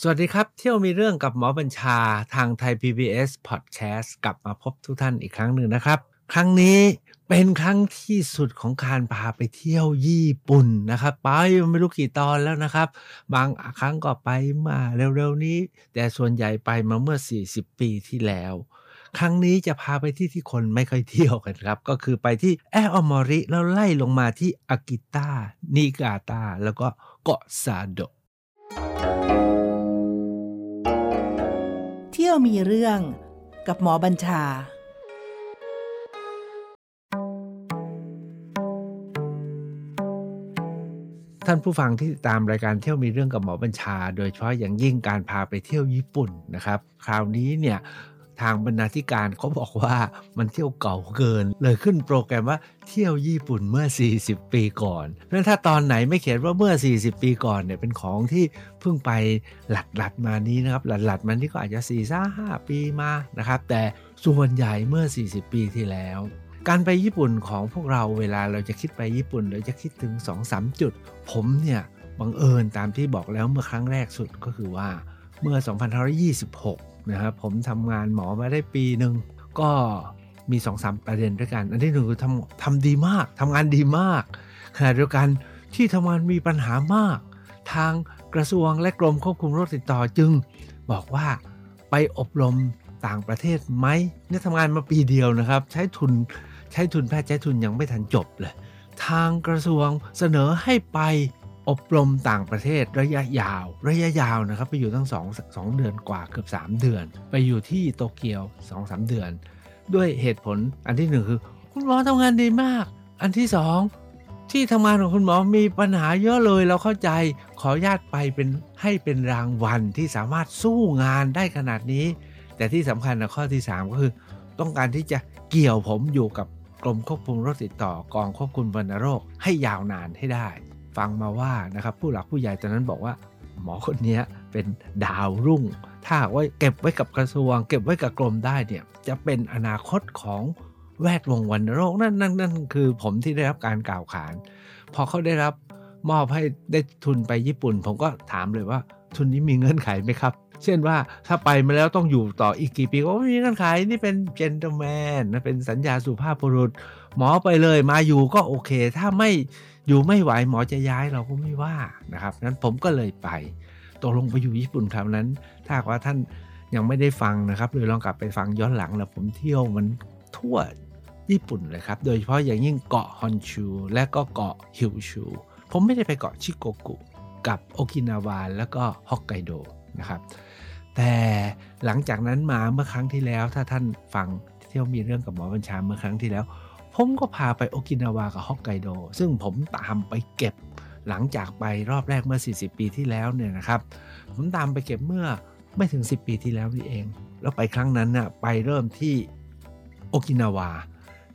สวัสดีครับ เที่ยวมีเรื่องกับหมอบัญชาทางไทย PBS Podcast กลับมาพบทุกท่านอีกครั้งหนึ่งนะครับ ครั้งนี้เป็นครั้งที่สุดของการพาไปเที่ยวญี่ปุ่นนะครับ ไปไม่รู้กี่ตอนแล้วนะครับ บางครั้งก็ไปมาเร็วๆนี้ แต่ส่วนใหญ่ไปมาเมื่อ 40 ปีที่แล้ว ครั้งนี้จะพาไปที่ที่คนไม่ค่อยเที่ยวกันครับ ก็คือไปที่แออมอริแล้วไล่ลงมาที่อากิตานิกาตาแล้วก็เกาะซาโดะ ยวมีเรื่องกับหมอบัญชา ท่านผู้ฟังที่ตามรายการเที่ยวมีเรื่องกับหมอบัญชา โดยเฉพาะอย่างยิ่งการพาไปเที่ยวญี่ปุ่นนะครับ คราวนี้เนี่ย ทางบรรณาธิการเขาบอกว่ามันเที่ยวเก่าเกิน เลยขึ้นโปรแกรมว่าเที่ยวญี่ปุ่นเมื่อ 40 ปีก่อนเพราะฉะนั้นถ้าตอนไหนไม่เขียนว่าเมื่อ 40 ปีก่อนเนี่ยเป็นของที่เพิ่งไปหลัดหลัดมานี้นะครับหลัดหลัดมานี่ก็อาจจะ4ี่ห้าปีมานะครับ แต่ส่วนใหญ่เมื่อ 40 ปีที่แล้วการไปญี่ปุ่นของพวกเราเวลาเราจะคิดไปญี่ปุ่น เราจะคิดถึง 2-3 จุด ผมเนี่ยบังเอิญตามที่บอกแล้วเมื่อครั้งแรกสุดก็คือว่าเมื่อ 2526 นะครับผมทำงานหมอมาได้ปีหนึ่งก็มี2อสประเด็นด้วยกัน อันที่หนึ่งคือทำทำดีมากทำงานดีมากขณะเดียวกันที่ทำงานมีปัญหามาก ทางกระทรวงและกรมควบคุมโรคติดต่อจึง บอกว่าไปอบรมต่างประเทศไหมเนี่ยทำงานมาปีเดียวนะครับ ใช้ทุนใช้ทุนแพทย์ใช้ทุนยังไม่ทันจบเลย ทางกระทรวงเสนอให้ไป อบรมต่างประเทศระยะยาว ระยะยาวนะครับไปอยู่ตั้ง2 2เดือนกว่าเกือบ 3 เดือน ไปอยู่ที่โตเกียว 2-3 เดือน ด้วยเหตุผลอันที่หนึ่งคือ คุณหมอทำงานดีมาก อันที่สองที่ทำงานของคุณหมอมีปัญหาเยอะเลยเราเข้าใจขออนุญาตไปเป็นให้เป็นรางวัลที่สามารถสู้งานได้ขนาดนี้ แต่ที่สำคัญนะข้อที่ 3 ก็คือ ต้องการที่จะเกี่ยวผมอยู่กับกรมควบคุมโรคติดต่อกองควบคุมวัณโรคให้ยาวนานให้ได้ ฟังมาว่านะครับผู้หลักผู้ใหญ่ตอนนั้นบอกว่า หมอคนนี้เป็นดาวรุ่ง ถ้าว่าเก็บไว้กับกระทรวง เก็บไว้กับกรมได้เนี่ยจะเป็นอนาคตของแวดวงวัณโรคนั่นนั่นนั่นคือผมที่ได้รับการกล่าวขาน พอเขาได้รับ มอบให้ได้ทุนไปญี่ปุ่น ผมก็ถามเลยว่า ทุนนี้มีเงื่อนไขไหมครับ เช่นว่าถ้าไปมาแล้วต้องอยู่ต่ออีกกี่ปีก็ไม่มีเงื่อนไขนี่เป็นเจน t l e m แมนนะเป็นสัญญาสุภาพบุรุษ หมอไปเลยมาอยู่ก็โอเค ถ้าไม่อยู่ไม่ไหวหมอจะย้ายเราก็ไม่ว่านะครับนั้นผมก็เลยไปตกลงไปอยู่ญี่ปุ่นคราวนั้น ถ้าว่าท่านยังไม่ได้ฟังนะครับหรือลองกลับไปฟังย้อนหลังแล้วผมเที่ยวมันทั่วญี่ปุ่นเลยครับ โดยเฉพาะอย่างยิ่งเกาะฮอนชู และก็เกาะฮิวชู ผมไม่ได้ไปเกาะชิโกกุ กับโอกินาวาแล้วก็ฮอกไกโดนะครับ แต่หลังจากนั้นมาเมื่อครั้งที่แล้ว ถ้าท่านฟังเที่ยวมีเรื่องกับหมอบัญชาเมื่อครั้งที่แล้ว ผมก็พาไปโอกินาวากับฮอกไกโด ซึ่งผมตามไปเก็บหลังจากไปรอบแรกเมื่อ 40 ปีที่แล้วเนี่ยนะครับ ผมตามไปเก็บเมื่อไม่ถึง 10 ปีที่แล้วนี่เอง แล้วไปครั้งนั้นน่ะไปเริ่มที่โอกินาวา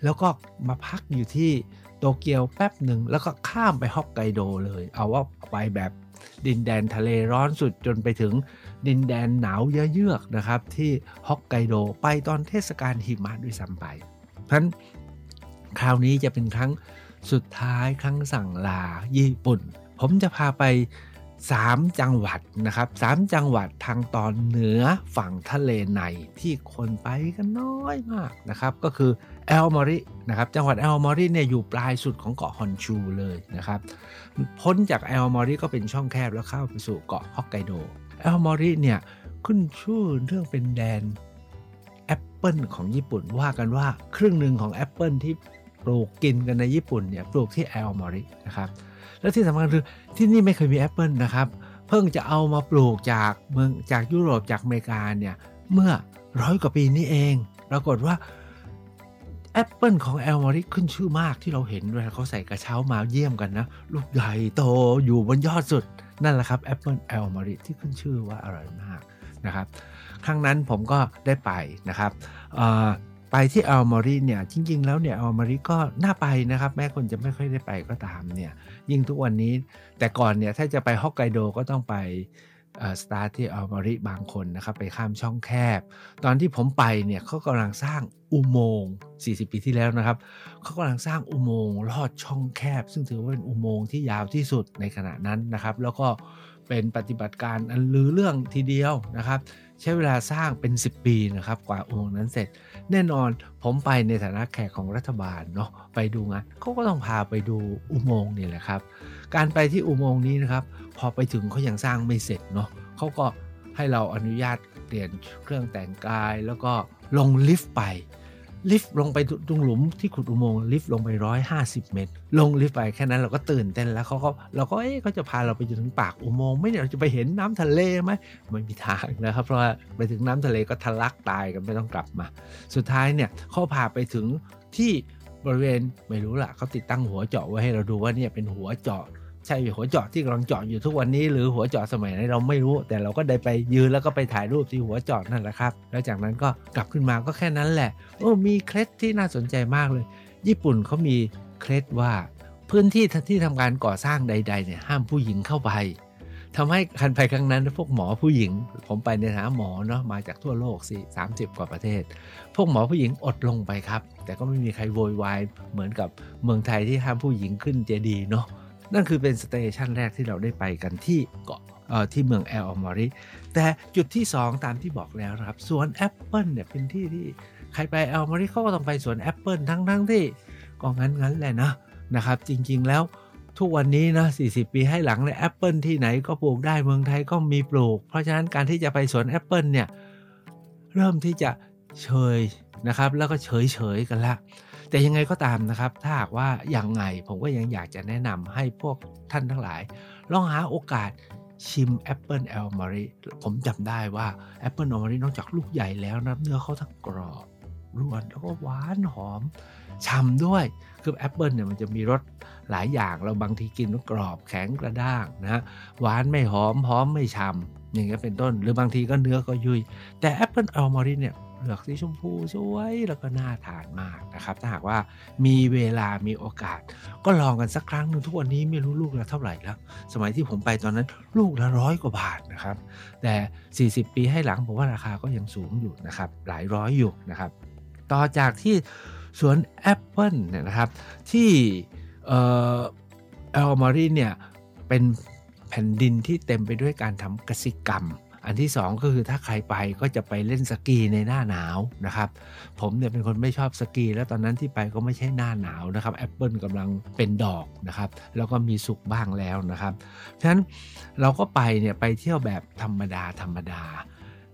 แล้วก็มาพักอยู่ที่ โตเกียวแป๊บหนึ่งแล้วก็ข้ามไปฮอกไกโดเลย เอาว่าไปแบบดินแดนทะเลร้อนสุดจนไปถึงดินแดนหนาวเยือกนะครับ ที่ฮอกไกโดไปตอนเทศกาลหิมะด้วยซ้ำไปเพราะฉะนั้นคราวนี้จะเป็นครั้งสุดท้ายครั้งสั่งลาญี่ปุ่น ผมจะพาไป 3 จังหวัดนะครับ3จังหวัดทางตอนเหนือฝั่งทะเลในที่คนไปกันน้อยมากนะครับ ก็คือ แอลมอรินะครับจังหวัดแอลมอริเนี่ยอยู่ปลายสุดของเกาะฮอนชูเลยนะครับพ้นจากอาโอโมริก็เป็นช่องแคบแล้วเข้าไปสู่เกาะฮอกไกโดอาโอโมริเนี่ยขึ้นชื่อเรื่องเป็นแดนแอปเปิลของญี่ปุ่นว่ากันว่าครึ่งหนึ่งของแอปเปิลที่ปลูกกินกันในญี่ปุ่นเนี่ยปลูกที่อาโอโมรินะครับแล้วที่สำคัญคือที่นี่ไม่เคยมีแอปเปิลนะครับเพิ่งจะเอามาปลูกจากเมืองจากยุโรปจากอเมริกาเนี่ยเมื่อร้อยกว่าปีนี้เอง ปรากฏว่า แอปเปิลของอาโอโมริขึ้นชื่อมากที่เราเห็นเวลาเขาใส่กระเช้ามาเยี่ยมกันนะ ลูกใหญ่โตอยู่บนยอดสุด นั่นแหละครับแอปเปิลอาโอโมริที่ขึ้นชื่อว่าอร่อยมากนะครับ ครั้งนั้นผมก็ได้ไปนะครับไปที่อาโอโมริเนี่ยจริง ๆ แล้วเนี่ยอาโอโมริก็น่าไปนะครับ แม้คนจะไม่ค่อยได้ไปก็ตามเนี่ยยิ่งทุกวันนี้ แต่ก่อนเนี่ยถ้าจะไปฮอกไกโดก็ต้องไป สตาร์ที่อาโอโมริบางคนนะครับไปข้ามช่องแคบ ตอนที่ผมไปเนี่ยเขากำลังสร้างอุโมงค์40 ปีที่แล้วนะครับเขากำลังสร้างอุโมงค์ลอดช่องแคบ ซึ่งถือว่าเป็นอุโมงค์ที่ยาวที่สุดในขณะนั้นนะครับ แล้วก็ เป็นปฏิบัติการอันลือเรื่องทีเดียวนะครับ ใช้เวลาสร้างเป็น 10 ปีนะครับกว่าอุโมงค์นั้นเสร็จ แน่นอนผมไปในฐานะแขกของรัฐบาลเนาะไปดูงานเขาก็ต้องพาไปดูอุโมงค์นี่แหละครับ การไปที่อุโมงค์นี้นะครับ พอไปถึงเขายังสร้างไม่เสร็จเนาะเขาก็ให้เราอนุญาตเปลี่ยนเครื่องแต่งกายแล้วก็ลงลิฟต์ไป ลิฟต์ลงไปตรงหลุมที่ขุดอุโมงค์ลิฟต์ลงไป150เมตร ลงลิฟต์ไปแค่นั้นเราก็ตื่นเต้นแล้วเขาก็เราก็เอ๊ะเขาจะพาเราไปจนถึงปากอุโมงค์ไหม่เนี่ยเราจะไปเห็นน้ำทะเลไหมไม่มีทางนะครับ เพราะว่าไปถึงน้ำทะเลก็ทะลักตายกันไม่ต้องกลับมา สุดท้ายเนี่ยเขาพาไปถึงที่บริเวณไม่รู้ละเขาติดตั้งหัวเจาะไว้ให้เราดูว่าเนี่ยเป็นหัวเจาะ ใช่หัวเจาะที่กำลังเจาะอยู่ทุกวันนี้ หรือหัวเจาะสมัยไหนเราไม่รู้ แต่เราก็ได้ไปยืนแล้วก็ไปถ่ายรูปที่หัวเจาะนั่นแหละครับแล้วจากนั้นก็กลับขึ้นมาก็แค่นั้นแหละโอ้มีเคล็ดที่น่าสนใจมากเลย ญี่ปุ่นเขามีเคล็ดว่าพื้นที่ที่ทำการก่อสร้างใด ๆ เนี่ยห้ามผู้หญิงเข้าไปทำให้คันไปครั้งนั้นพวกหมอผู้หญิง ผมไปในฐานะหมอเนาะมาจากทั่วโลกสิสามสิบกว่าประเทศ พวกหมอผู้หญิงอดลงไปครับ แต่ก็ไม่มีใครโวยวายเหมือนกับเมืองไทยที่ห้ามผู้หญิงขึ้นเจดีย์เนาะ นั่นคือเป็นสเตชันแรกที่เราได้ไปกันที่เกาะที่เมืองอาโอโมริแต่จุดที่ 2 ตามที่บอกแล้วนะครับสวนแอปเปิลเนี่ยเป็นที่ที่ใครไปอาโอโมริเขาก็ต้องไปสวนแอปเปิลทั้งทั้งที่ก็งั้นงั้นแหละนะนะครับ จริงๆแล้วทุกวันนี้นะ 40 ปีให้หลังเลยแอปเปิลที่ไหนก็ปลูกได้เมืองไทยก็มีปลูก เพราะฉะนั้นการที่จะไปสวนแอปเปิลเนี่ยเริ่มที่จะเฉยนะครับ แล้วก็เฉยเฉยกันละ แต่ยังไงก็ตามนะครับ ถ้าหากว่าอย่างไงผมก็ยังอยากจะแนะนำให้พวกท่านทั้งหลาย ลองหาโอกาสชิมแอปเปิลอาโอโมริผมจำได้ว่าแอปเปิลอาโอโมรินอกจากลูกใหญ่แล้วนะเนื้อเขาทั้งกรอบร่วนแล้วก็หวานหอมฉ่ำด้วย คือแอปเปิลเนี่ยมันจะมีรสหลายอย่างเราบางทีกินกรอบแข็งกระด้างนะหวานไม่หอมหอมไม่ฉ่ำอย่างเงี้ยเป็นต้น หรือบางทีก็เนื้อก็ยุยแต่แอปเปิลอาโอโมริเนี่ย เปลือกสีชมพูสวยแล้วก็น่าทานมากนะครับ ถ้าหากว่ามีเวลามีโอกาส ก็ลองกันสักครั้งหนึ่งทุกวันนี้ไม่รู้ลูกละเท่าไหร่แล้ว สมัยที่ผมไปตอนนั้นลูกละร้อยกว่าบาทนะครับ แต่ 40 ปีให้หลังผมว่าราคาก็ยังสูงอยู่นะครับ หลายร้อยอยู่นะครับ ต่อจากที่สวนแอปเปิลเนี่ยนะครับ ที่อาโอโมริเนี่ยเป็นแผ่นดินที่เต็มไปด้วยการทำกสิกรรม อันที่ 2 ก็คือถ้าใครไปก็จะไปเล่นสกีในหน้าหนาวนะครับ ผมเนี่ยเป็นคนไม่ชอบสกี แล้วตอนนั้นที่ไปก็ไม่ใช่หน้าหนาวนะครับแอปเปิลกำลังเป็นดอกนะครับ แล้วก็มีสุกบ้างแล้วนะครับฉะนั้นเราก็ไปเนี่ยไปเที่ยวแบบธรรมดาธรรมดา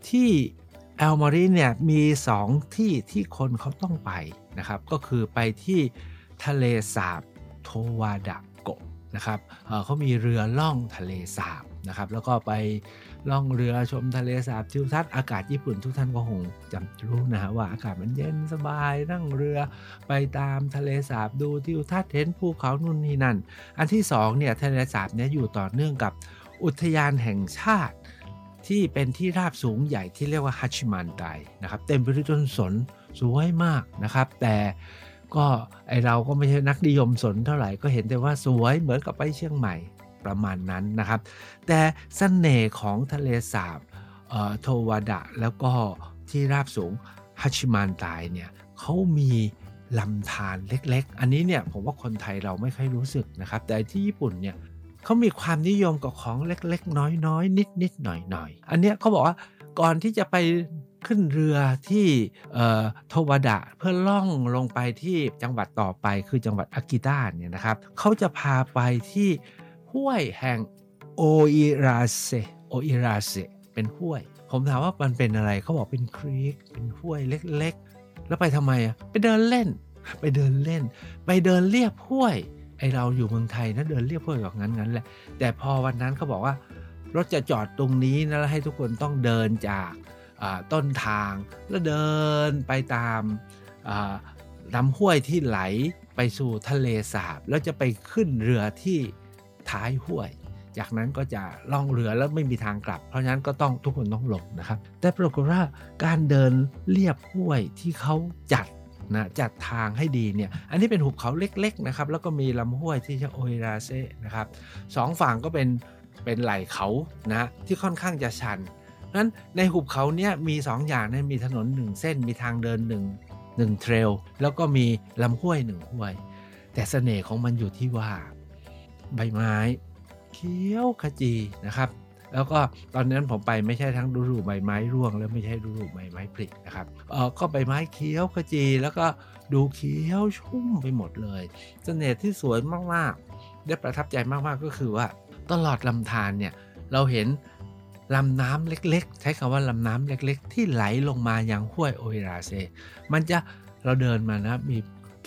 ที่อาโอโมริเนี่ยมี 2 ที่ที่คนเขาต้องไปนะครับ ก็คือไปที่ทะเลสาบโทวาดาโกะนะครับเขามีเรือล่องทะเลสาบนะครับ แล้วก็ไป ล่องเรือชมทะเลสาบทิวทัศน์อากาศญี่ปุ่นทุกท่านก็คงจำรู้นะฮะว่าอากาศมันเย็นสบายนั่งเรือไปตามทะเลสาบดูทิวทัศน์เห็นภูเขานู่นนี่นั่น อันที่2เนี่ยทะเลสาบเนี่ยอยู่ต่อเนื่องกับอุทยานแห่งชาติ ที่เป็นที่ราบสูงใหญ่ที่เรียกว่าฮัชิมันไดนะครับเต็มไปด้วยต้นสนสวยมากนะครับ แต่ก็ไอเราก็ไม่ใช่นักนิยมสนเท่าไหร่ก็เห็นแต่ว่าสวยเหมือนกับไปเชียงใหม่ ประมาณนั้นนะครับ แต่สเสน่ห์ของทะเลสาบโทวาดะแล้วก็ที่ราบสูงฮัชิมานไตเนี่ยเขามีลำธารเล็กๆ อันนี้เนี่ยผมว่าคนไทยเราไม่ค่อยรู้สึกนะครับ แต่ที่ญี่ปุ่นเนี่ยเขามีความนิยมกับของเล็กๆ น้อยๆ นิดๆ หน่อยๆ อันเนี้ยเขาบอกว่าก่อนที่จะไปขึ้นเรือที่โทวดะเพื่อล่องลงไปที่จังหวัดต่อไปคือจังหวัดอากิตาเนี่ยนะครับเขาจะพาไปที่ ห้วยแห่งโออิราเซโออิราเซเป็นห้วย ผมถามว่ามันเป็นอะไรเขาบอกเป็นครีกเป็นห้วยเล็กๆ แล้วไปทำไมอะไปเดินเล่น ไปเดินเล่น ไปเดินเรียบห้วยไอเราอยู่เมืองไทยนะเดินเรียบห้วยแบบนั้นงั้นแหละแต่พอวันนั้นเขาบอกว่ารถจะจอดตรงนี้นะแล้วให้ทุกคนต้องเดินจากต้นทางแล้วเดินไปตามลำห้วยที่ไหลไปสู่ทะเลสาบ แล้วจะไปขึ้นเรือที่ ท้ายห้วย จากนั้นก็จะล่องเรือแล้วไม่มีทางกลับ เพราะฉะนั้นก็ต้องทุกคนต้องลงนะครับ แต่ปรากฏว่าการเดินเรียบห้วยที่เขาจัดนะจัดทางให้ดีเนี่ย อันนี้เป็นหุบเขาเล็กๆนะครับ แล้วก็มีลำห้วยที่ชื่อโอฮิราเซนะครับสองฝั่งก็เป็นเป็นไหล่เขานะที่ค่อนข้างจะชันนั้นในหุบเขาเนี่ยมี 2ออย่างนะมีถนนหนึ่งเส้น มีทางเดินหนึ่งหนึ่งเทรลแล้วก็มีลำห้วยหนึ่งห้วย แต่เสน่ห์ของมันอยู่ที่ว่า ใบไม้เขียวขจีนะครับแล้วก็ตอนนั้นผมไปไม่ใช่ทั้งฤดูใบไม้ร่วง และไม่ใช่ฤดูใบไม้ผลินะครับเออก็ใบไม้เขียวขจีแล้วก็ดูเขียวชุ่มไปหมดเลยเสน่ห์ที่สวยมากๆ ได้ประทับใจมากๆก็คือว่า ตลอดลำธารเนี่ยเราเห็นลำน้ำเล็กๆ ใช้คำว่าลำน้ำเล็กๆ ที่ไหลลงมาอยังห้วยโอเอราเซ มันจะเราเดินมานะมี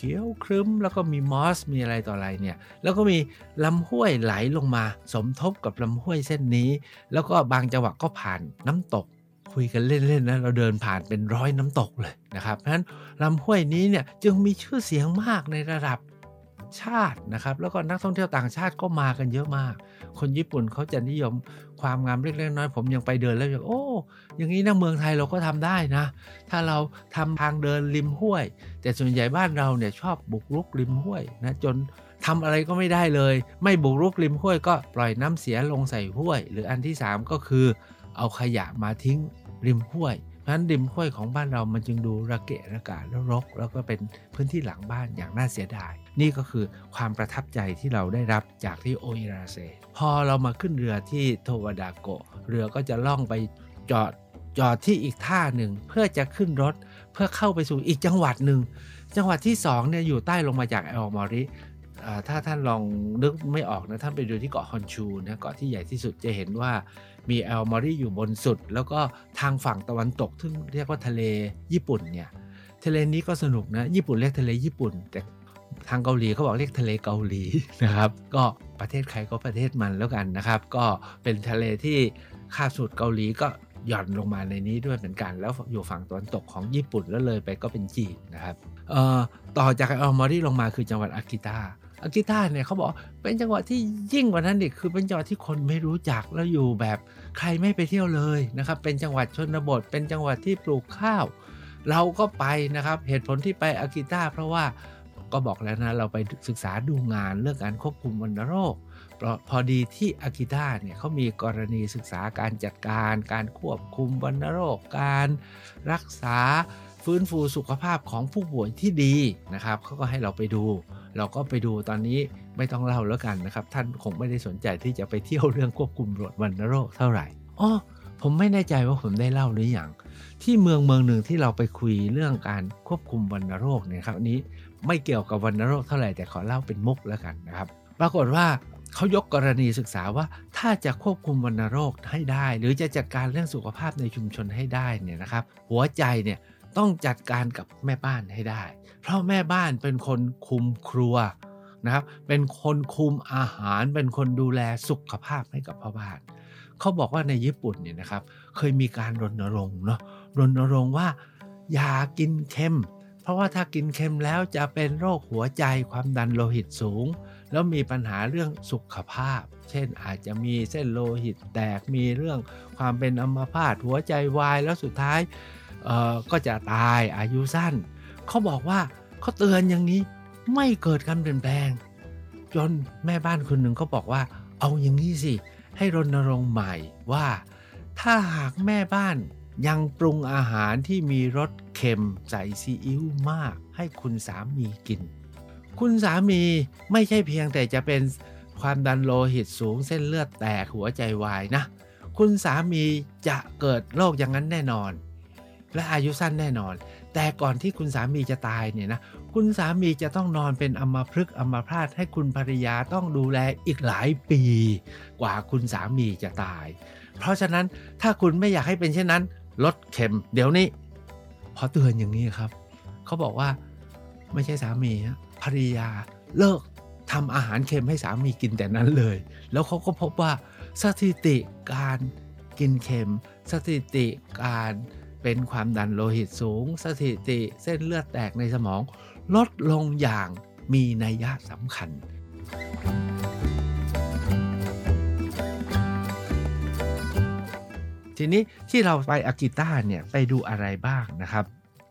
เขียวครึ้ม แล้วก็มีมอสมีอะไรต่ออะไรเนี่ยแล้วก็มีลำห้วยไหลลงมา สมทบกับลำห้วยเส้นนี้ แล้วก็บางจังหวะก็ผ่านน้ำตกคุยกันเล่นๆนะเราเดินผ่านเป็นร้อยน้ำตกเลยนะครับเพราะฉะนั้นลำห้วยนี้เนี่ยจึงมีชื่อเสียงมากในระดับ ชาตินะครับ แล้วก็นักท่องเที่ยวต่างชาติก็มากันเยอะมาก คนญี่ปุ่นเขาจะนิยมความงามเล็กๆน้อยๆผมยังไปเดินแล้วอย่างโอ้อย่างนี้นะเมืองไทยเราก็ทำได้นะ ถ้าเราทำทางเดินริมห้วย แต่ส่วนใหญ่บ้านเราเนี่ยชอบบุกรุกริมห้วยนะจนทำอะไรก็ไม่ได้เลย ไม่บุกรุกริมห้วยก็ปล่อยน้ำเสียลงใส่ห้วย หรืออันที่ 3 ก็คือ เอาขยะมาทิ้งริมห้วย นั้นริมห้วยของบ้านเรามันจึงดูระเกะระกะแล้วรก แล้วก็เป็นพื้นที่หลังบ้านอย่างน่าเสียดาย นี่ก็คือความประทับใจที่เราได้รับจากที่โออิราเซ พอเรามาขึ้นเรือที่โทวดาโกเรือก็จะล่องไปจอดจอดที่อีกท่าหนึ่งเพื่อจะขึ้นรถเพื่อเข้าไปสู่อีกจังหวัดหนึ่ง จังหวัดที่2เนี่ยอยู่ใต้ลงมาจากแอลมอริถ้าท่านลองนึกไม่ออกนะท่านไปดูที่เกาะฮอนชูนะเกาะที่ใหญ่ที่สุดจะเห็นว่า มีแอลมอริอยู่บนสุด แล้วก็ทางฝั่งตะวันตกที่เรียกว่าทะเลญี่ปุ่นเนี่ยทะเลนี้ก็สนุกนะ ญี่ปุ่นเรียกทะเลญี่ปุ่น แต่ทางเกาหลีเขาบอกเรียกทะเลเกาหลีนะครับ ก็ประเทศใครก็ประเทศมันแล้วกันนะครับ ก็เป็นทะเลที่คาบสุดเกาหลีก็หย่อนลงมาในนี้ด้วยเหมือนกัน แล้วอยู่ฝั่งตะวันตกของญี่ปุ่นแล้วเลยไปก็เป็นจีนนะครับต่อจากแอลมอริลงมาคือจังหวัดอากิตา อากิต้าเนี่ยเขาบอกเป็นจังหวัดที่ยิ่งกว่านั้นอีกคือเป็นจังหวัดที่คนไม่รู้จักแล้วอยู่แบบใครไม่ไปเที่ยวเลยนะครับ เป็นจังหวัดชนบท เป็นจังหวัดที่ปลูกข้าว เราก็ไปนะครับ เหตุผลที่ไปอากิต้าเพราะว่าก็บอกแล้วนะ เราไปศึกษาดูงานเรื่องการควบคุมวัณโรคพอดีที่อากิต้าเนี่ยเขามีกรณีศึกษาการจัดการ การควบคุมวัณโรค การรักษาฟื้นฟูสุขภาพของผู้ป่วยที่ดีนะครับเขาก็ให้เราไปดู เราก็ไปดูตอนนี้ไม่ต้องเล่าแล้วกันนะครับ ท่านคงไม่ได้สนใจที่จะไปเที่ยวเรื่องควบคุมโรควัณโรคเท่าไหร่อ๋อผมไม่แน่ใจว่าผมได้เล่าหรืออยังที่เมืองเมืองหนึ่งที่เราไปคุยเรื่องการควบคุมวัณโรคเนี่ยครับอันนี้ไม่เกี่ยวกับวัณโรคเท่าไหร่แต่ขอเล่าเป็นมุกแล้วกันนะครับ ปรากฏว่าเขายกกรณีศึกษาว่าถ้าจะควบคุมวัณโรคให้ได้ หรือจะจัดการเรื่องสุขภาพในชุมชนให้ได้เนี่ยนะครับ หัวใจเนี่ยต้องจัดการกับแม่บ้านให้ได้ เพราะแม่บ้านเป็นคนคุมครัวนะครับ เป็นคนคุมอาหาร เป็นคนดูแลสุขภาพให้กับพ่อบ้าน เขาบอกว่าในญี่ปุ่นเนี่ยนะครับ เคยมีการรณรงค์เนาะ รณรงค์ว่าอย่ากินเค็ม เพราะว่าถ้ากินเค็มแล้วจะเป็นโรคหัวใจความดันโลหิตสูง แล้วมีปัญหาเรื่องสุขภาพ เช่นอาจจะมีเส้นโลหิตแตก มีเรื่องความเป็นอัมพาตหัวใจวาย แล้วสุดท้ายก็จะตายอายุสั้น เขาบอกว่าเขาเตือนอย่างนี้ไม่เกิดการเปลี่ยนแปลง จนแม่บ้านคนหนึ่งก็บอกว่า เอาอย่างนี้สิ ให้รณรงค์ใหม่ว่า ถ้าหากแม่บ้านยังปรุงอาหารที่มีรสเค็มใส่ซีอิ๊วมาก ให้คุณสามีกิน คุณสามีไม่ใช่เพียงแต่จะเป็นความดันโลหิตสูงเส้นเลือดแตกหัวใจวายนะ คุณสามีจะเกิดโรคอย่างนั้นแน่นอน และอายุสั้นแน่นอน แต่ก่อนที่คุณสามีจะตายเนี่ยนะคุณสามีจะต้องนอนเป็นอัมพฤกษ์อัมพาตให้คุณภรรยาต้องดูแลอีกหลายปี กว่าคุณสามีจะตาย เพราะฉะนั้นถ้าคุณไม่อยากให้เป็นเช่นนั้น ลดเข็ม เดี๋ยวนี้พอเตือนอย่างนี้ครับ เขาบอกว่าไม่ใช่สามีภรรยาเลิกทำอาหารเค็มให้สามีกินแต่นั้นเลย แล้วเขาก็พบว่าสถิติการกินเค็ม สถิติการ เป็นความดันโลหิตสูง สถิติเส้นเลือดแตกในสมอง ลดลงอย่างมีนัยยะสำคัญ ทีนี้ที่เราไปอากิต้าเนี่ยไปดูอะไรบ้างนะครับ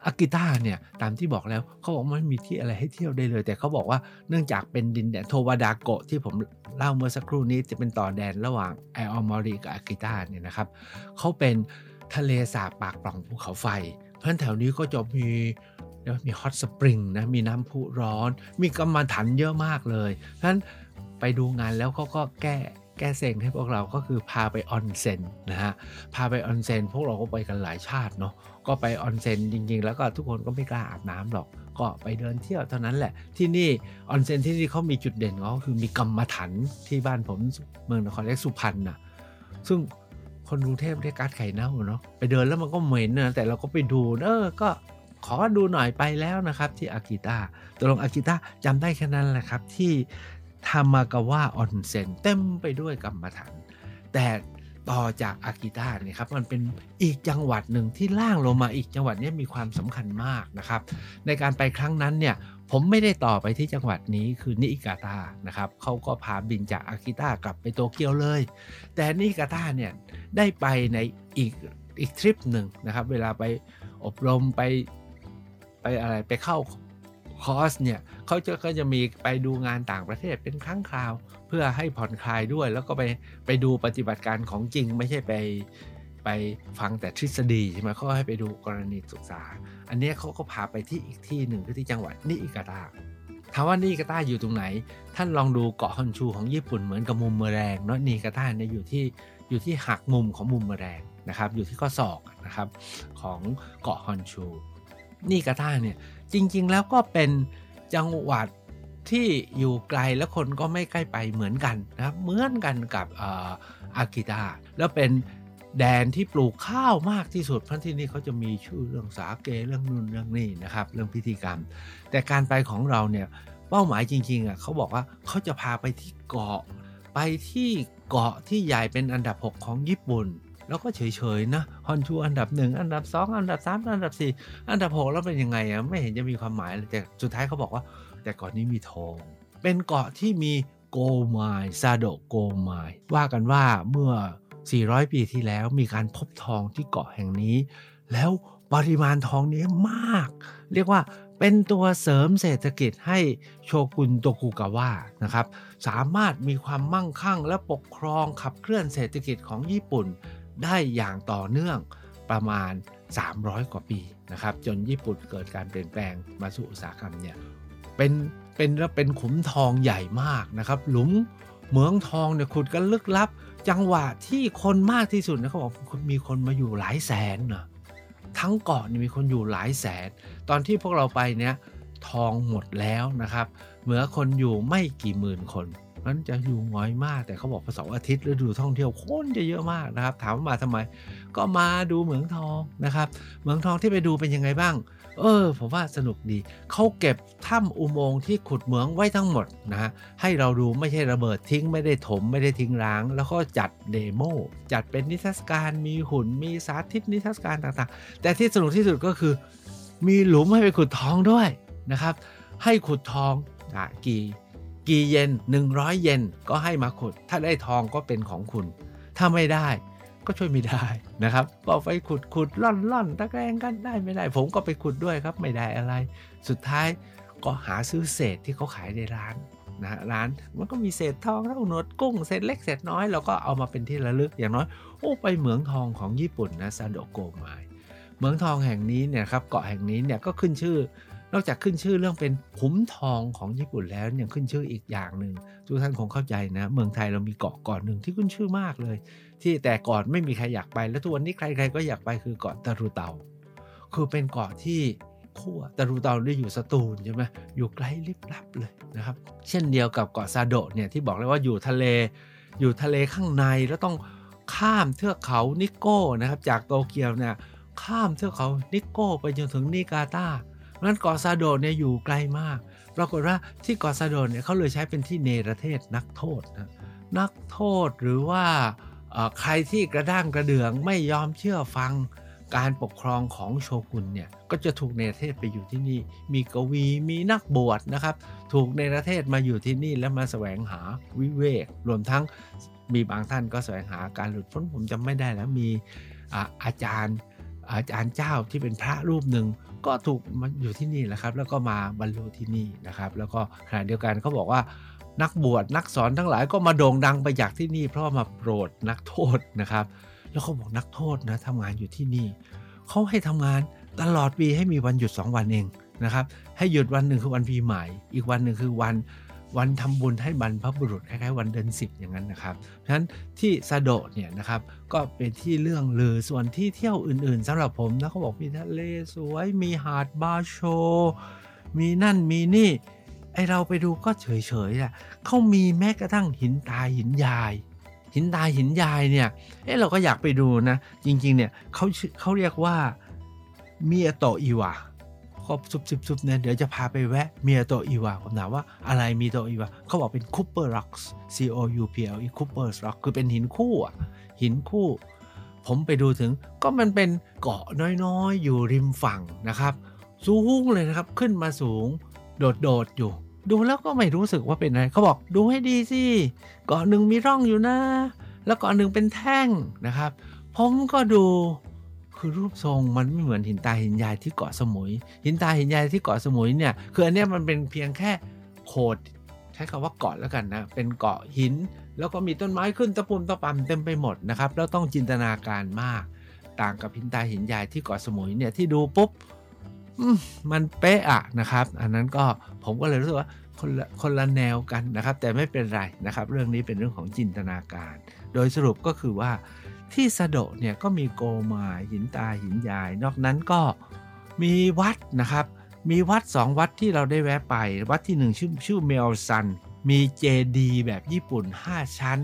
อากิต้าเนี่ยตามที่บอกแล้วเขาบอกไม่มีที่อะไรให้เที่ยวได้เลย แต่เขาบอกว่าเนื่องจากเป็นดินแดนโทวาดาโกะที่ผมเล่าเมื่อสักครู่นี้จะเป็นต่อแดนระหว่างอาโอโมริกับอากิต้าเนี่ยนะครับเขาเป็น ทะเลสาบปากปล่องภูเขาไฟ เพราะฉะนั้นแถวนี้ก็จะมีมี hot spring นะ มีน้ำพุร้อน มีกำมะถันเยอะมากเลยเพราะฉะนั้นไปดูงานแล้วเขาก็แก้แก้เซ็งให้พวกเราก็คือพาไปออนเซ็นนะฮะ พาไปออนเซ็นพวกเราก็ไปกันหลายชาติเนาะ ก็ไปออนเซ็นจริง ๆ แล้วก็ทุกคนก็ไม่กล้าอาบน้ำหรอก ก็ไปเดินเที่ยวเท่านั้นแหละ ที่นี่ออนเซ็นที่นี่เขามีจุดเด่นเขาคือมีกำมะถันที่บ้านผมเมืองนครเรียกสุพรรณถันนะซึ่ง คนกรุงเทพเรียกก๊าซไข่เน่าเนาะไปเดินแล้วมันก็เหม็นนะแต่เราก็ไปดูเออก็ขอดูหน่อยไปแล้วนะครับที่อากิตาตกลงอากิตาจำได้แค่นั้นแหละครับที่ทามากาวะออนเซ็นเต็มไปด้วยกรรมฐานแต่ต่อจากอากิตาเนี่ยครับมันเป็นอีกจังหวัดหนึ่งที่ล่างลงมาอีกจังหวัดนี้มีความสำคัญมากนะครับ ในการไปครั้งนั้นเนี่ย ผมไม่ได้ต่อไปที่จังหวัดนี้คือนิอิกาตานะครับเขาก็พาบินจากอากิตากลับไปโตเกียวเลย แต่นิอิกาตาเนี่ยได้ไปในอีกอีกทริปหนึ่งนะครับ เวลาไปอบรมไปไปอะไรไปเข้าคอร์สเนี่ยเขาจะก็จะมีไปดูงานต่างประเทศเป็นครั้งคราว เพื่อให้ผ่อนคลายด้วย แล้วก็ไปไปดูปฏิบัติการของจริงไม่ใช่ไป ไปฟังแต่ทฤษฎีใช่ไหมเขาให้ไปดูกรณีศึกษา อันนี้เขาก็พาไปที่อีกที่หนึ่งที่จังหวัดนิอิกาตาถามว่านิอิกาตาอยู่ตรงไหน ท่านลองดูเกาะฮอนชูของญี่ปุ่นเหมือนกับบูมเมอแรงเนาะนิอิกาตาเนี่ยอยู่ที่อยู่ที่หักมุมของบูมเมอแรงนะครับ อยู่ที่ข้อศอกนะครับของเกาะฮอนชูนิอิกาตาเนี่ยจริงๆแล้วก็เป็นจังหวัดที่อยู่ไกลและคนก็ไม่ใกล้ไปเหมือนกันนะครับเหมือนกันกับอากิตาแล้วเป็น แดนที่ปลูกข้าวมากที่สุดพราะที่นี่เขาจะมีชื่อเรื่องสาเกเรื่องนู่นเรื่องนี่นะครับ เรื่องพิธีกรรม แต่การไปของเราเนี่ยเป้าหมายจริงๆอะเขาบอกว่าเขาจะพาไปที่เกาะ ไปที่เกาะที่ใหญ่เป็นอันดับ 6 ของญี่ปุ่น แล้วก็เฉยๆนะฮอนชูอันดับ 1 อันดับ 2 อันดับ 3 อันดับ 4 อันดับ 6 แล้วเป็นยังไงอะไม่เห็นจะมีความหมายเลยแต่สุดท้ายเขาบอกว่า แต่เกาะนี้มีทอง เป็นเกาะที่มีโกไมซาโดโกไมว่ากันว่าเมื่อ 400 ปีที่แล้วมีการพบทองที่เกาะแห่งนี้ แล้วปริมาณทองนี้มาก เรียกว่าเป็นตัวเสริมเศรษฐกิจให้โชกุนโตกุกาวะนะครับ สามารถมีความมั่งคั่งและปกครองขับเคลื่อนเศรษฐกิจของญี่ปุ่น ได้อย่างต่อเนื่องประมาณ 300 กว่าปีนะครับ จนญี่ปุ่นเกิดการเปลี่ยนแปลงมาสู่อุตสาหกรรมเนี่ยเป็นเป็นเป็นขุมทองใหญ่มากนะครับ หลุม เหมืองทองเนี่ยขุดกันลึกลับ จังหวะที่คนมากที่สุดนะเขาบอกมีคนมาอยู่หลายแสนเนาะทั้งเกาะนี่มีคนอยู่หลายแสน ตอนที่พวกเราไปเนี่ยทองหมดแล้วนะครับ เหมือคนอยู่ไม่กี่หมื่นคนมันจะอยู่น้อยมาก แต่เขาบอกพอสองอาทิตย์ฤดูท่องเที่ยวคนจะเยอะมากนะครับ ถามว่ามาทำไม ก็มาดูเหมืองทองนะครับ เหมืองทองที่ไปดูเป็นยังไงบ้าง เออ ผมว่าสนุกดี เขาเก็บถ้ำอุโมงค์ที่ขุดเหมืองไว้ทั้งหมดนะฮะ ให้เราดูไม่ใช่ระเบิดทิ้งไม่ได้ถมไม่ได้ทิ้งร้าง แล้วก็จัดเดโมจัดเป็นนิทรรศการมีหุ่นมีสาธิตนิทรรศการต่างๆ แต่ที่สนุกที่สุดก็คือ มีหลุมให้ไปขุดทองด้วยนะครับ ให้ขุดทองอะกี่กี่เยน100 เยนก็ให้มาขุด ถ้าได้ทองก็เป็นของคุณ ถ้าไม่ได้ ก็ช่วยไม่ได้นะครับก็ไปขุดขุดล่อนล่อนตะแกรงกันได้ไม่ได้ ผมก็ไปขุดด้วยครับไม่ได้อะไร สุดท้ายก็หาซื้อเศษที่เขาขายในร้านนะร้านมันก็มีเศษทองเท่าหนวดกุ้งเศษเล็กเศษน้อยเราก็เอามาเป็นที่ระลึกอย่างน้อย โอ้ไปเหมืองทองของญี่ปุ่นนะซาโดโกไมเหมืองทองแห่งนี้เนี่ยครับเกาะแห่งนี้เนี่ยก็ขึ้นชื่อนอกจากขึ้นชื่อเรื่องเป็นขุมทองของญี่ปุ่นแล้วยังขึ้นชื่ออีกอย่างหนึ่งทุกท่านคงเข้าใจนะ เมืองไทยเรามีเกาะเกาะหนึ่งที่ขึ้นชื่อมากเลย ที่แต่ก่อนไม่มีใครอยากไป แล้วทุกวันนี้ใคร ๆ ก็อยากไปคือเกาะตะรุเตา คือเป็นเกาะที่ขั้วตะรุเตาได้อยู่สตูลใช่ไหมอยู่ไกลลิบลับเลยนะครับ เช่นเดียวกับเกาะซาโดะเนี่ยที่บอกเลยว่าอยู่ทะเล อยู่ทะเลข้างในแล้วต้องข้ามเทือกเขานิโก้นะครับจากโตเกียวเนี่ยข้ามเทือกเขานิโก้ไปจนถึงนิกาตานั้นเกาะซาโดเนี่ยอยู่ไกลมาก ปรากฏว่าที่เกาะซาโดเนี่ยเขาเลยใช้เป็นที่เนรเทศนักโทษนะนักโทษหรือว่า ใครที่กระด้างกระเดืองไม่ยอมเชื่อฟังการปกครองของโชกุนเนี่ยก็จะถูกเนรเทศไปอยู่ที่นี่ มีกวีมีนักบวชนะครับ ถูกเนรเทศมาอยู่ที่นี่แล้วมาแสวงหาวิเวก รวมทั้งมีบางท่านก็แสวงหาการหลุดพ้นผมจำไม่ได้แล้วมีอาจารย์อาจารย์เจ้าที่เป็นพระรูปหนึ่งก็ถูกมาอยู่ที่นี่แหละครับ แล้วก็มาบรรลุที่นี่นะครับ แล้วก็ขณะเดียวกันเขาบอกว่า นักบวชนักสอนทั้งหลายก็มาโด่งดังไปจากที่นี่ เพราะมาโปรดนักโทษนะครับ แล้วเขาบอกนักโทษนะทำงานอยู่ที่นี่เขาให้ทำงานตลอดปีให้มีวันหยุด 2 วันเองนะครับ ให้หยุดวันหนึ่งคือวันปีใหม่ อีกวันหนึ่งคือวันวันทำบุญให้บรรพบุรุษคล้ายๆวันเดือนสิบอย่างนั้นนะครับเพราะฉะนั้นที่ซาโดะเนี่ยนะครับก็เป็นที่เรื่องลือส่วนที่เที่ยวอื่นๆสำหรับผมนะเขาบอกมีทะเลสวยมีหาดบาโช มีนั่นมีนี่ ไอเราไปดูก็เฉยๆอะเขามีแม้กระทั่งหินตาหินยาย หินตาหินยายเนี่ยเออเราก็อยากไปดูนะ จริงๆเนี่ยเขาเขาเรียกว่าเมโอโตะอิวะก็ซุบๆเนี่ยเดี๋ยวจะพาไปแวะเมโอโตะอิวะผมถามว่าอะไรเมโอโตะอิวะเขาบอกเป็น couple rock C O U P L E couple rock คือเป็นหินคู่อะหินคู่ ผมไปดูถึงก็มันเป็นเกาะน้อยๆ อยู่ริมฝั่งนะครับ สูงเลยนะครับ ขึ้นมาสูง โดดๆอยู่ ดูแล้วก็ไม่รู้สึกว่าเป็นอะไรเขาบอกดูให้ดีสิเกาะหนึ่งมีร่องอยู่นะ แล้วเกาะหนึ่งเป็นแท่งนะครับ ผมก็ดูคือรูปทรงมันไม่เหมือนหินตาหินยายที่เกาะสมุย หินตาหินยายที่เกาะสมุยเนี่ยคืออันเนี้ยมันเป็นเพียงแค่โขดใช้คำว่าเกาะแล้วกันนะเป็นเกาะหิน แล้วก็มีต้นไม้ขึ้นตะปุ่มตะปำเต็มไปหมดนะครับแล้วต้องจินตนาการมาก ต่างกับหินตาหินยายที่เกาะสมุยเนี่ยที่ดูปุ๊บ มันเป๊ะอะนะครับ อันนั้นก็ผมก็เลยรู้สึกว่าคนละคนละแนวกันนะครับ แต่ไม่เป็นไรนะครับ เรื่องนี้เป็นเรื่องของจินตนาการ โดยสรุปก็คือว่าที่สะโดะเนี่ยก็มีโกมาหินตาหินยาย นอกนั้นก็มีวัดนะครับ มีวัดสองวัดที่เราได้แวะไป วัดที่หนึ่งชื่อชื่อเมลซัน มีเจดีแบบญี่ปุ่น 5 ชั้น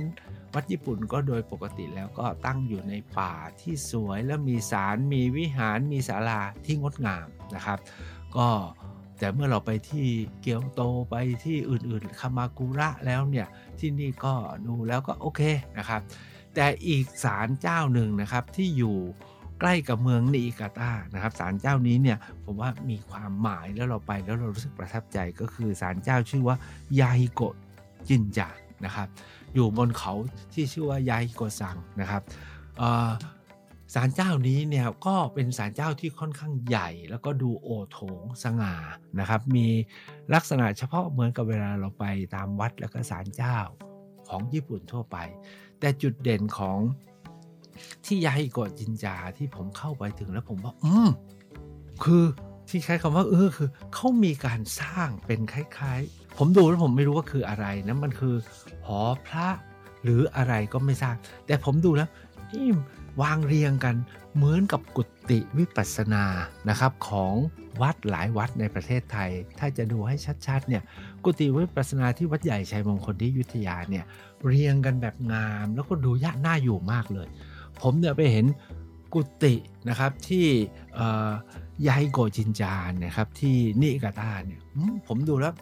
วัดญี่ปุ่นก็โดยปกติแล้วก็ตั้งอยู่ในป่าที่สวยแล้วมีศาลมีวิหารมีศาลาที่งดงามนะครับ ก็แต่เมื่อเราไปที่เกียวโตไปที่อื่นๆคามากุระแล้วเนี่ยที่นี่ก็ดูแล้วก็โอเคนะครับ แต่อีกศาลเจ้าหนึ่งนะครับที่อยู่ใกล้กับเมืองนิอิกาตานะครับศาลเจ้านี้เนี่ยผมว่ามีความหมายแล้วเราไปแล้วเรารู้สึกประทับใจก็คือศาลเจ้าชื่อว่ายาฮิโกะจินจานะครับ อยู่บนเขาที่ชื่อว่ายาฮิโกซังนะครับศาลเจ้านี้เนี่ยก็เป็นศาลเจ้าที่ค่อนข้างใหญ่ แล้วก็ดูโอโถงสง่านะครับ มีลักษณะเฉพาะเหมือนกับเวลาเราไปตามวัดแล้วก็ศาลเจ้าของญี่ปุ่นทั่วไป แต่จุดเด่นของที่ยาฮิโกจินจาที่ผมเข้าไปถึงแล้วผมว่า อืมคือที่ใช้คำว่าเออคือเขามีการสร้างเป็นคล้ายๆ ผมดูแล้วผมไม่รู้ว่าคืออะไรนะมันคือหอพระหรืออะไรก็ไม่ทราบ แต่ผมดูแล้วนี่วางเรียงกันเหมือนกับกุฏิวิปัสสนานะครับของวัดหลายวัดในประเทศไทย ถ้าจะดูให้ชัดๆเนี่ยกุฏิวิปัสสนาที่วัดใหญ่ชัยมงคลที่ยุทธยาเนี่ยเรียงกันแบบงามแล้วก็ดูยากน่าอยู่มากเลย ผมเนี่ยไปเห็นกุฏินะครับที่ยายโกจินจานนะครับที่นิกาตาเนี่ยผมดูแล้ว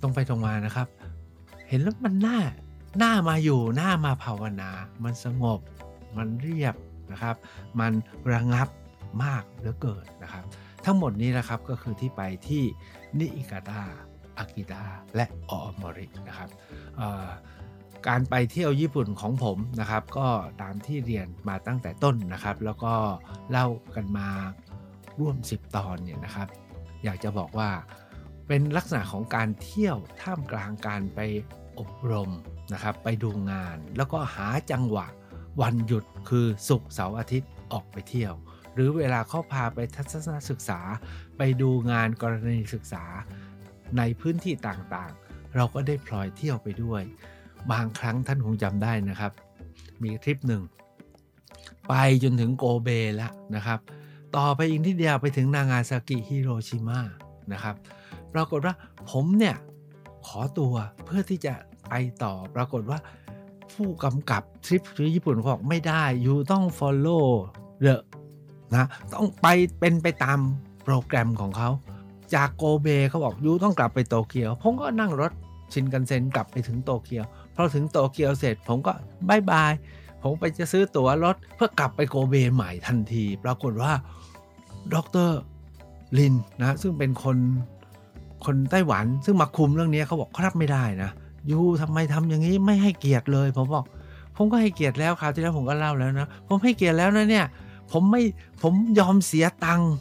ตรงไปตรงมานะครับ เห็นแล้วมันหน่าหน่ามาอยู่หน่ามาภาวนา มันสงบ มันเรียบนะครับ มันระงับมากเหลือเกินนะครับ ทั้งหมดนี้นะครับก็คือที่ไปที่นิอิกาตาอากิตาและออมอรินะครับการไปเที่ยวญี่ปุ่นของผมนะครับ ก็ตามที่เรียนมาตั้งแต่ต้นนะครับ แล้วก็เล่ากันมาร่วม 10 ตอนเนี่ยนะครับ อยากจะบอกว่า เป็นลักษณะของการเที่ยวท่ามกลางการไปอบรมนะครับไปดูงาน แล้วก็หาจังหวะวันหยุดคือศุกร์เสาร์อาทิตย์ออกไปเที่ยว หรือเวลาเขาพาไปทัศนศึกษา ไปดูงานกรณีศึกษา ในพื้นที่ต่างๆ เราก็ได้พลอยเที่ยวไปด้วย บางครั้งท่านคงจำได้นะครับ มีทริปหนึ่ง ไปจนถึงโกเบแล้วนะครับ ต่อไปอีกนิดเดียวไปถึงนางาซากิฮิโรชิมานะครับ ปรากฏว่าผมเนี่ยขอตัวเพื่อที่จะไปต่อ ปรากฏว่าผู้กำกับทริปที่ญี่ปุ่นเขาบอกไม่ได้ยูต้อง follow the นะต้องไปเป็นไปตามโปรแกรมของเขา จากโกเบเขาบอกยูต้องกลับไปโตเกียว ผมก็นั่งรถชินกันเซ็นกลับไปถึงโตเกียวพอถึงโตเกียวเสร็จผมก็บายบาย ผมไปจะซื้อตั๋วรถเพื่อกลับไปโกเบใหม่ทันที ปรากฏว่าดรลินนะซึ่งเป็นคน คนไต้หวันซึ่งมาคุมเรื่องนี้เขาบอกเขารับไม่ได้นะยูทำไมทำอย่างนี้ไม่ให้เกียรติเลย ผมบอก ผมก็ให้เกียรติแล้วคราวที่แล้วผมก็เล่าแล้วนะ ผมให้เกียรติแล้วนะเนี่ย ผมไม่ผมยอมเสียตังค์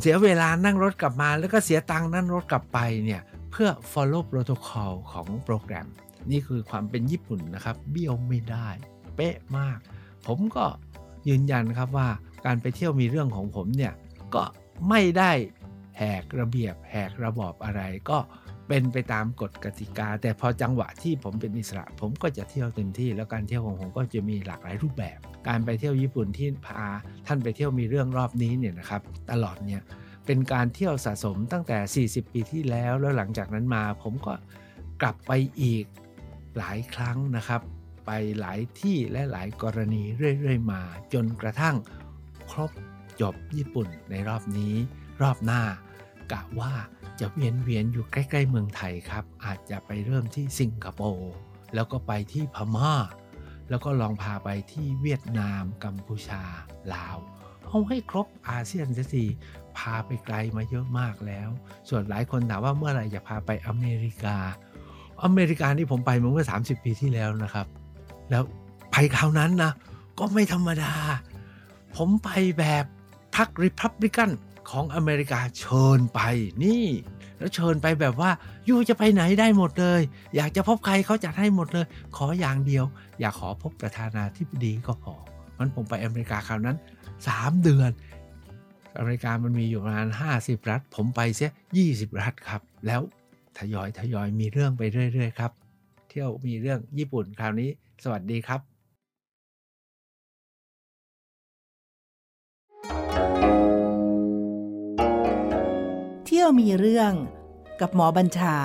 เสียเวลานั่งรถกลับมา แล้วก็เสียตังค์นั่งรถกลับไปเนี่ยเพื่อ follow protocol ของโปรแกรม นี่คือความเป็นญี่ปุ่นนะครับเบี้ยวไม่ได้ เป๊ะมาก ผมก็ยืนยันครับว่าการไปเที่ยวมีเรื่องของผมเนี่ยก็ไม่ได้ แหกระเบียบแหกระบอบอะไรก็เป็นไปตามกฎกติกา แต่พอจังหวะที่ผมเป็นอิสระ ผมก็จะเที่ยวเต็มที่ แล้วการเที่ยวของผมก็จะมีหลากหลายรูปแบบ การไปเที่ยวญี่ปุ่นที่พาท่านไปเที่ยวมีเรื่องรอบนี้เนี่ยนะครับ ตลอดเนี่ยเป็นการเที่ยวสะสมตั้งแต่ 40 ปีที่แล้ว แล้วหลังจากนั้นมา ผมก็กลับไปอีกหลายครั้งนะครับ ไปหลายที่และหลายกรณีเรื่อยๆมา จนกระทั่งครบจบญี่ปุ่นในรอบนี้ รอบหน้า กะว่าจะเวียนเวียนอยู่ใกล้ ๆ เมืองไทยครับ อาจจะไปเริ่มที่สิงคโปร์แล้วก็ไปที่พม่า แล้วก็ลองพาไปที่เวียดนาม กัมพูชา ลาวเอาให้ครบอาเซียนสักทีพาไปไกลมาเยอะมากแล้ว ส่วนหลายคนถามว่าเมื่อไหร่จะพาไปอเมริกา อเมริกานี่ผมไปเมื่อ 30 ปีที่แล้วนะครับ แล้วไปคราวนั้นนะก็ไม่ธรรมดา ผมไปแบบพรรคริพับลิกัน ของอเมริกาเชิญไปนี่ แล้วเชิญไปแบบว่ายูจะไปไหนได้หมดเลย อยากจะพบใครเขาจัดให้หมดเลย ขออย่างเดียว อยากขอพบประธานาธิบดีก็พอมันผมไปอเมริกาคราวนั้น 3 เดือน อเมริกามันมีอยู่ประมาณ 50 รัฐ ผมไปเสีย20 รัฐครับ แล้วทยอยทยอยมีเรื่องไปเรื่อย ๆ ครับ เที่ยวมีเรื่องญี่ปุ่นคราวนี้ สวัสดีครับ ที่ยวมีเรื่องกับหมอบัญชา